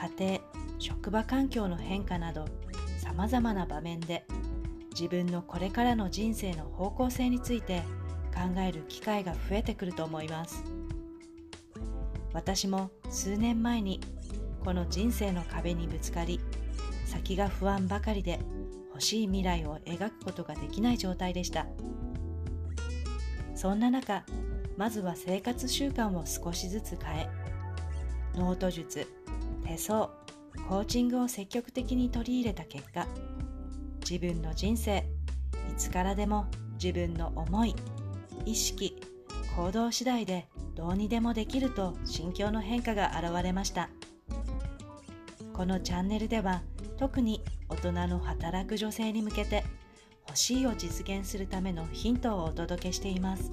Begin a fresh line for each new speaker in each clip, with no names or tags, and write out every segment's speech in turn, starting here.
家庭、職場環境の変化など様々な場面で自分のこれからの人生の方向性について考える機会が増えてくると思います。私も数年前にこの人生の壁にぶつかり先が不安ばかりで欲しい未来を描くことができない状態でした。そんな中まずは生活習慣を少しずつ変えノート術手相コーチングを積極的に取り入れた結果自分の人生いつからでも自分の思い意識行動次第でどうにでもできると心境の変化が現れました。このチャンネルでは特に大人の働く女性に向けて欲しいを実現するためのヒントをお届けしています。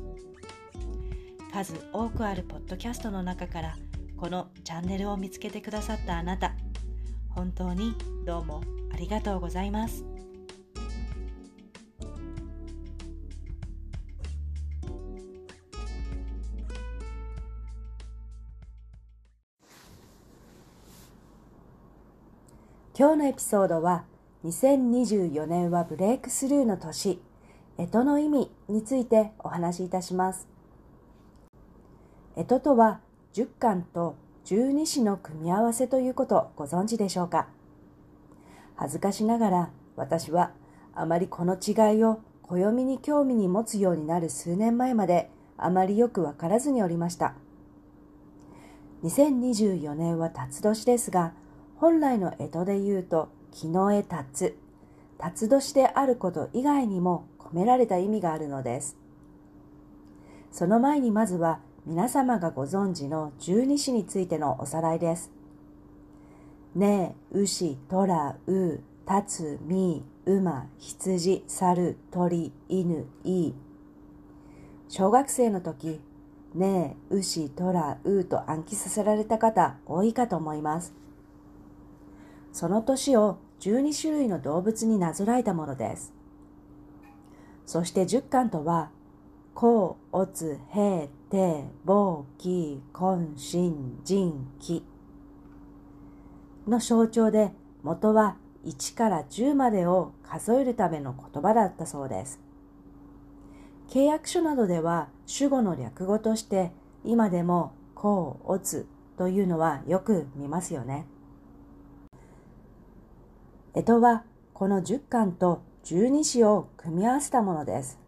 数多くあるポッドキャストの中からこのチャンネルを見つけてくださったあなた本当にどうもありがとうございます。今日のエピソードは2024年はブレイクスルーの年干支の意味についてお話しいたします。干支とは10巻と十二支の組み合わせということご存知でしょうか？恥ずかしながら私はあまりこの違いを暦に興味に持つようになる数年前まであまりよくわからずにおりました。2024年は辰年ですが、本来の干支で言うと、木の絵辰、辰年であること以外にも込められた意味があるのです。その前にまずは皆様がご存知の十二支についてのおさらいです。ねえ、牛、虎、う、たつ、み、馬、羊、猿、鳥、犬、い。小学生の時、ねえ、牛、虎、うと暗記させられた方多いかと思います。その年を12種類の動物になぞらえたものです。そして十巻とは、甲、乙、平、定、防、気、根、心、人、気の象徴で元は1から10までを数えるための言葉だったそうです。契約書などでは主語の略語として今でも甲、乙というのはよく見ますよね。干支はこの10巻と12子を組み合わせたものです。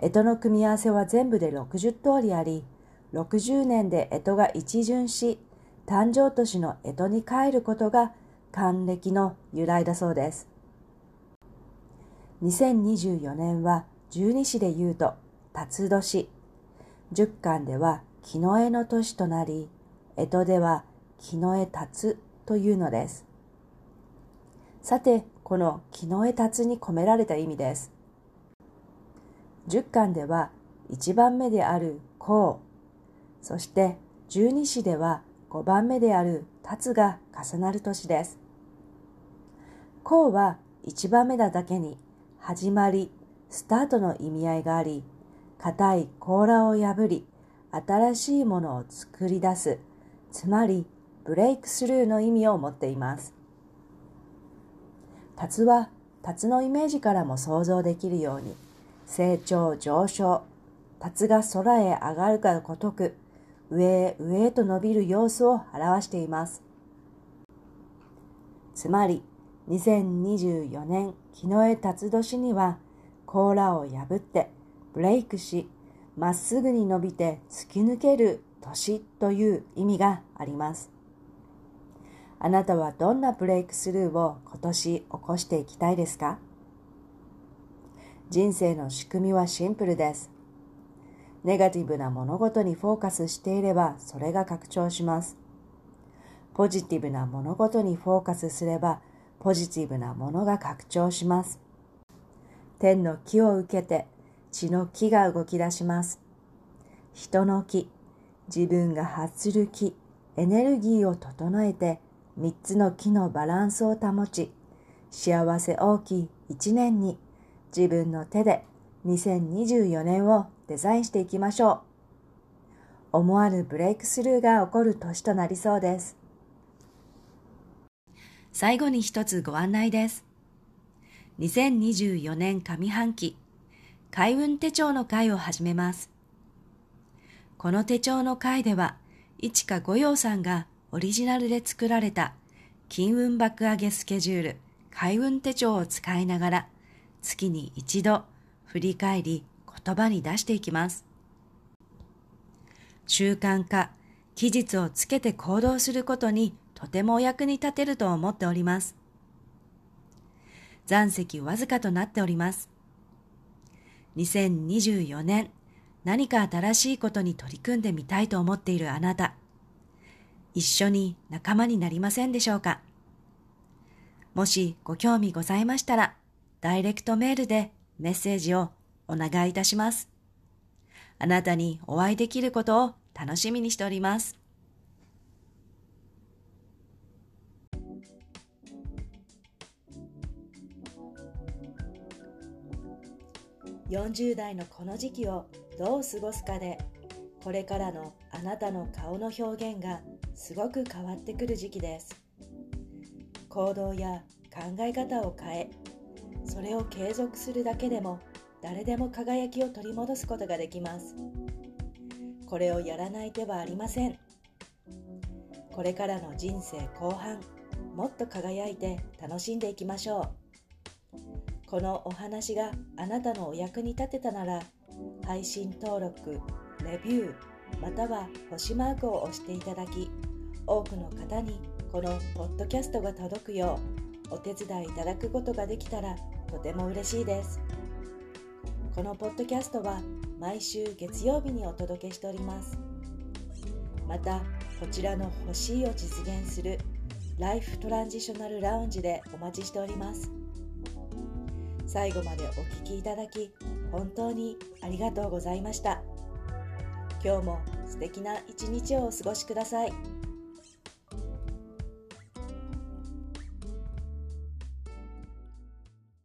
干支の組み合わせは全部で60通りあり、60年で干支が一巡し、誕生年の干支に帰ることが還暦の由来だそうです。2024年は十二支で言うと、辰年、十巻では木の絵の年となり、干支では木の絵辰というのです。さて、この木の絵辰に込められた意味です。十巻では一番目である甲、そして十二支では五番目である達が重なる年です。甲は一番目だだけに始まり、スタートの意味合いがあり、硬い甲羅を破り、新しいものを作り出す、つまりブレイクスルーの意味を持っています。達は達のイメージからも想像できるように、成長上昇、竜が空へ上がるかごとく、上へ上へと伸びる様子を表しています。つまり、2024年木の絵辰年には、甲羅を破ってブレイクし、まっすぐに伸びて突き抜ける年という意味があります。あなたはどんなブレイクスルーを今年起こしていきたいですか？人生の仕組みはシンプルです。ネガティブな物事にフォーカスしていればそれが拡張します。ポジティブな物事にフォーカスすれば、ポジティブなものが拡張します。天の木を受けて、血の木が動き出します。人の木、自分が発する木、エネルギーを整えて、三つの木のバランスを保ち、幸せ大きい一年に自分の手で2024年をデザインしていきましょう。思わぬブレイクスルーが起こる年となりそうです。最後に一つご案内です。2024年上半期、開運手帳の会を始めます。この手帳の会では、市か五葉さんがオリジナルで作られた金運爆上げスケジュール、開運手帳を使いながら、月に一度振り返り言葉に出していきます。習慣化、期日をつけて行動することにとてもお役に立てると思っております。残席わずかとなっております。2024年、何か新しいことに取り組んでみたいと思っているあなた、一緒に仲間になりませんでしょうか？もしご興味ございましたら、ダイレクトメールでメッセージをお願いいたします。あなたにお会いできることを楽しみにしております。40代のこの時期をどう過ごすかでこれからのあなたの顔の表現がすごく変わってくる時期です行動や考え方を変えそれを継続するだけでも誰でも輝きを取り戻すことができます。これをやらない手はありません。これからの人生後半もっと輝いて楽しんでいきましょう。このお話があなたのお役に立てたなら配信登録、レビューまたは星マークを押していただき多くの方にこのポッドキャストが届くようお手伝いいただくことができたらとても嬉しいですこのポッドキャストは毎週月曜日にお届けしておりますまたこちらの欲しいを実現するライフトランジショナルラウンジでお待ちしております最後までお聴きいただき本当にありがとうございました。今日も素敵な一日をお過ごしください。